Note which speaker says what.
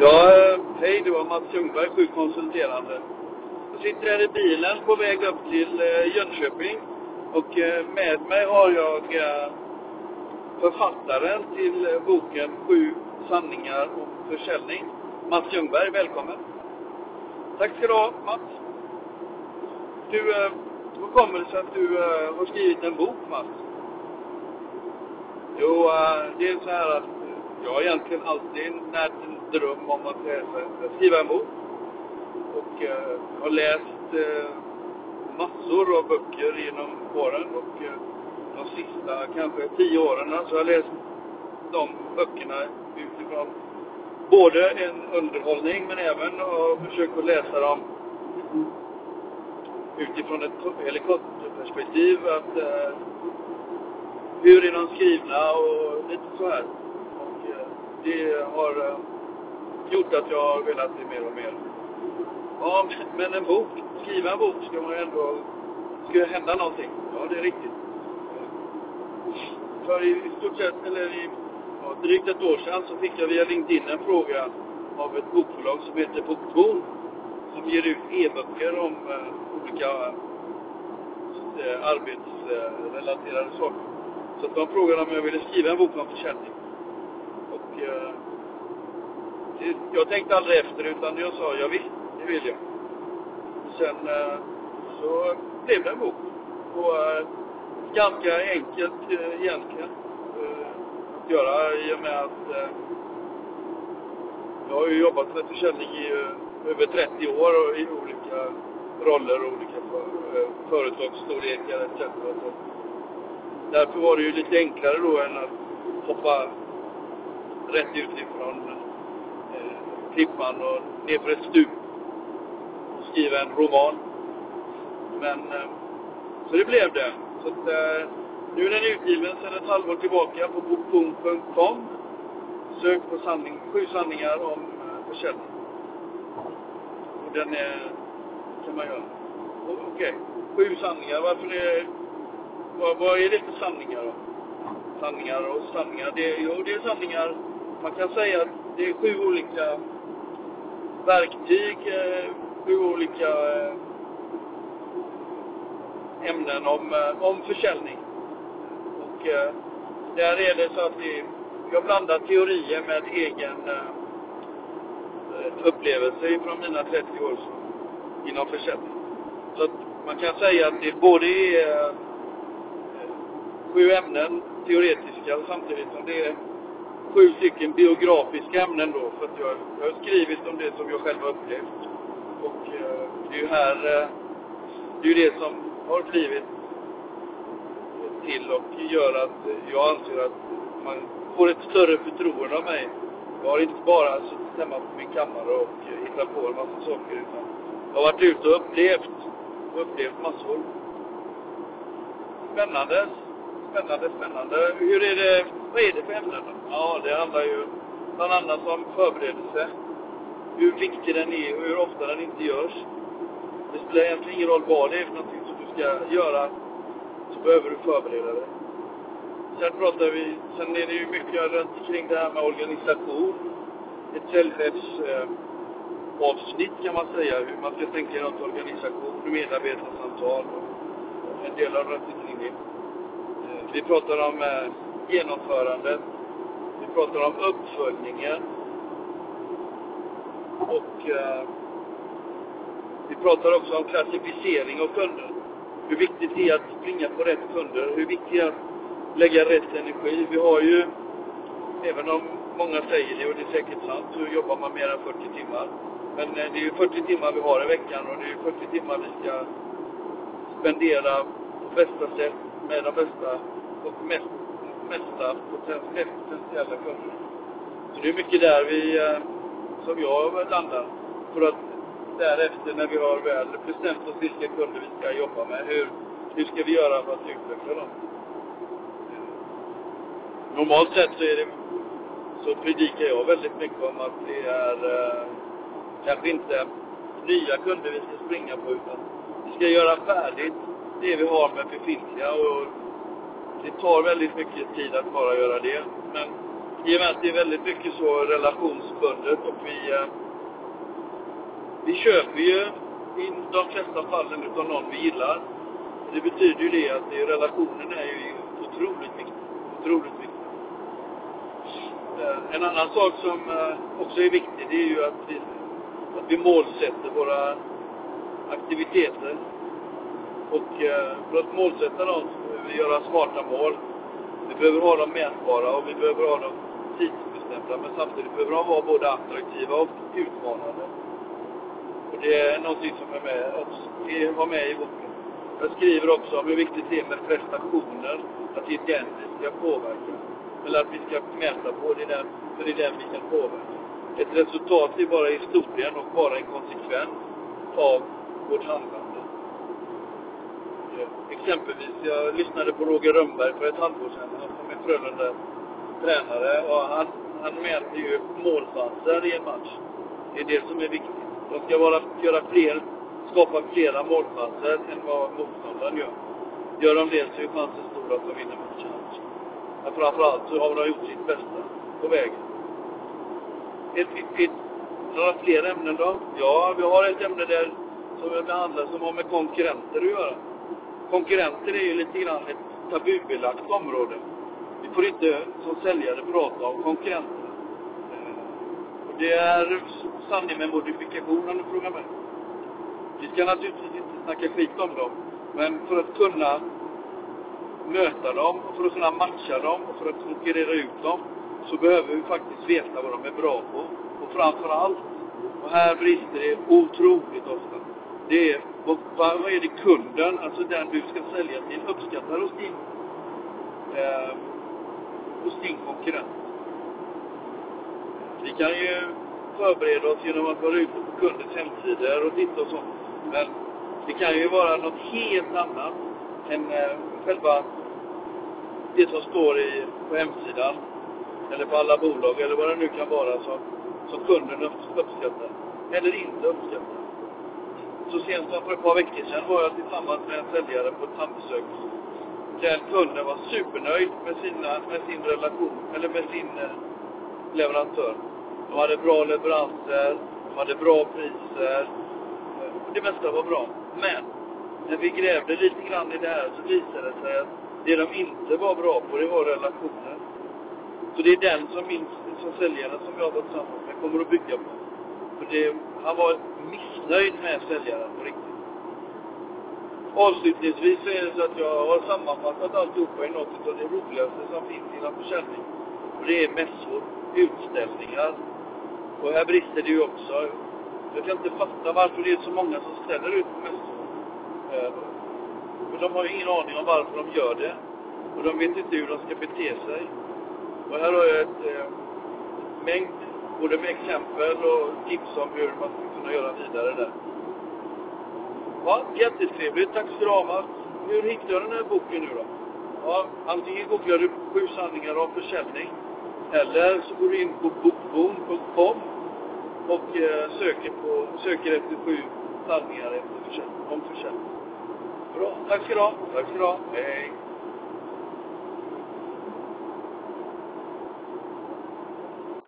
Speaker 1: Ja, hej, det var Mats Ljungberg, sjukkonsulterande. Jag sitter här i bilen på väg upp till eh, Jönköping. Och eh, med mig har jag eh, författaren till boken Sju sanningar om försäljning. Mats Ljungberg, välkommen. Tack ska du ha, Mats. Du, hur kommer det sig att du har skrivit en bok, Mats? Jo, det är så här att jag har egentligen alltid närt en dröm om att läsa, skriva en bok. Och eh, har läst eh, massor av böcker genom åren. Och eh, de sista kanske tio åren så har jag läst de böckerna utifrån både en underhållning men även har försökt att läsa dem utifrån ett helikopterperspektiv. Att, eh, hur är de skrivna och lite så här det har eh, gjort att jag har velat det mer och mer. Ja, men en bok, skriva en bok ska man ju ändå, ska det hända någonting. Ja, det är riktigt. För i, i stort sett, eller i ja, drygt ett år sedan så fick jag via LinkedIn en fråga av ett bokbolag som heter Bokton. Som ger ut e-böcker om eh, olika eh, arbetsrelaterade saker. Så att de frågade om jag ville skriva en bok om försäljning jag... jag tänkte aldrig efter utan jag sa ja visst, det vill jag. Sen eh, så blev det en bok. Och eh, ganska enkelt eh, egentligen att göra i och med att jag har ju jobbat med försäljning i över 30 år och i olika roller och olika företagsstorlekar etc. Så därför var det ju lite enklare då än att hoppa rätt utifrån eh, klippan och ner för ett stup och skriva en roman. Men, eh, så det blev det. Så att, eh, nu är den utgiven sedan ett halvår tillbaka på bokpunkt.com. Sök på sanning, sju sanningar om eh, försäljning. Och den är, kan man göra. Okej, okay. sju sanningar. Varför är, vad, vad är det för sanningar då? Sanningar och sanningar. Det, jo, det är sanningar man kan säga att det är sju olika verktyg, eh, sju olika eh, ämnen om, eh, om försäljning. Och där är det så att vi, har blandat teorier med egen upplevelse från mina 30 år inom försäljning. Så att man kan säga att det både är sju ämnen teoretiska samtidigt som det är sju stycken biografiska ämnen då. För att jag, jag har skrivit om det som jag själv har upplevt. Och eh, det är ju här, eh, det är ju det som har blivit till och gör att jag anser att man får ett större förtroende av mig. Jag har inte bara suttit hemma på min kammare och hittat på en massa saker utan jag har varit ute och upplevt, och upplevt massor. Spännande Spännande, spännande. Hur är det, vad är det för ämnen då? Ja, det handlar ju bland annat om förberedelse. Hur viktig den är och hur ofta den inte görs. Det spelar egentligen ingen roll vad det är för någonting som du ska göra, så behöver du förbereda dig. Sen pratar vi, sen är det ju mycket runt kring det här med organisation. Ett säljchefsavsnitt eh, kan man säga, hur man ska tänka runt organisation, medarbetarsamtal och en del av runt omkring det. Eh, vi pratar om eh, genomförandet. Vi pratar om uppföljningen. Och eh, vi pratar också om klassificering av kunder. Hur viktigt det är att springa på rätt kunder. Hur viktigt det är att lägga rätt energi. Vi har ju, även om många säger det och det är säkert sant, så jobbar man mer än 40 timmar. Men eh, det är ju 40 timmar vi har i veckan och det är ju 40 timmar vi ska spendera på bästa sätt med de bästa och mest, mesta potentiella kunder. Så det är mycket där vi, eh, som jag landar. För att därefter när vi har väl bestämt oss vilka kunder vi ska jobba med, hur, hur ska vi göra för att utveckla dem? Normalt sett så är det, så predikar jag väldigt mycket om att det är eh, kanske inte nya kunder vi ska springa på utan vi ska göra färdigt det vi har med befintliga och tar väldigt mycket tid att bara göra det. Men i och med att det är väldigt mycket så relationsbundet och vi, eh, vi köper ju i de flesta fallen utav någon vi gillar. Det betyder ju det att det, relationen är ju otroligt viktig. Otroligt viktig. Eh, en annan sak som eh, också är viktig, det är ju att vi, att vi målsätter våra aktiviteter. Och eh, för att målsätta dem så göra smarta mål. Vi behöver ha dem mätbara och vi behöver ha dem tidsbestämda. Men samtidigt behöver de vara både attraktiva och utmanande. Och det är någonting som är med, det var med i boken. Jag skriver också om hur viktigt det är med prestationer, att det är den vi ska påverka. Eller att vi ska mäta på, det är den, för det är den vi kan påverka. Ett resultat är bara historien och bara en konsekvens av vårt handlande. Exempelvis, jag lyssnade på Roger Rönnberg för ett halvår sedan, som är Frölunda tränare, och han, han mäter ju målchanser i en match. Det är det som är viktigt. De ska vara, göra fler, skapa flera målchanser än vad motståndaren gör. Gör de det så är chansen stor att de vinner matchen. Men framförallt så har de gjort sitt bästa på vägen. Ett, ett, ett, några fler ämnen då? Ja, vi har ett ämne där som vi behandlar som har med konkurrenter att göra. Konkurrenter är ju lite grann ett tabubelagt område. Vi får inte som säljare prata om konkurrenter. Eh, och det är sanning med modifikation om du frågar mig. Vi ska naturligtvis inte snacka skit om dem. Men för att kunna möta dem, och för att kunna matcha dem och för att konkurrera ut dem, så behöver vi faktiskt veta vad de är bra på. Och framför allt, och här brister det otroligt ofta, det är vad, vad är det kunden, alltså den du ska sälja till, uppskattar hos din, eh, hos din konkurrent. Vi kan ju förbereda oss genom att vara ute på kundens hemsidor och titta och sånt. Men det kan ju vara något helt annat än eh, själva det som står i, på hemsidan. Eller på alla bolag eller vad det nu kan vara som, som kunden uppskattar. Eller inte uppskattar. Så sent som för ett par veckor sedan var jag tillsammans med en säljare på ett tandbesök. Den kunden var supernöjd med, sina, med sin relation, eller med sin eh, leverantör. De hade bra leveranser, de hade bra priser. Eh, det mesta var bra. Men, när vi grävde lite grann i det här så visade det sig att det de inte var bra på, det var relationer. Så det är den som min som säljaren som jag var tillsammans med kommer att bygga på. Det, han var missnöjd med säljaren på riktigt. Avslutningsvis så är det så att jag har sammanfattat alltihopa i något av det roligaste som finns inom försäljning. Och det är mässor, utställningar. Och här brister det ju också. Jag kan inte fatta varför det är så många som ställer ut på mässor. Eh, för de har ju ingen aning om varför de gör det. Och de vet inte hur de ska bete sig. Och här har jag ett eh, mängd, både med exempel och tips om hur man ska kunna göra vidare där. Ja, jättetrevligt. Tack ska du ha Mats. Hur hittade du den här boken nu då? Ja, antingen googlar du sju sanningar om försäljning. Eller så går du in på bokboom.com och eh, söker, på, söker efter sju sanningar efter försäljning, om försäljning. Bra. Tack ska du ha. Tack ska du ha. Hej.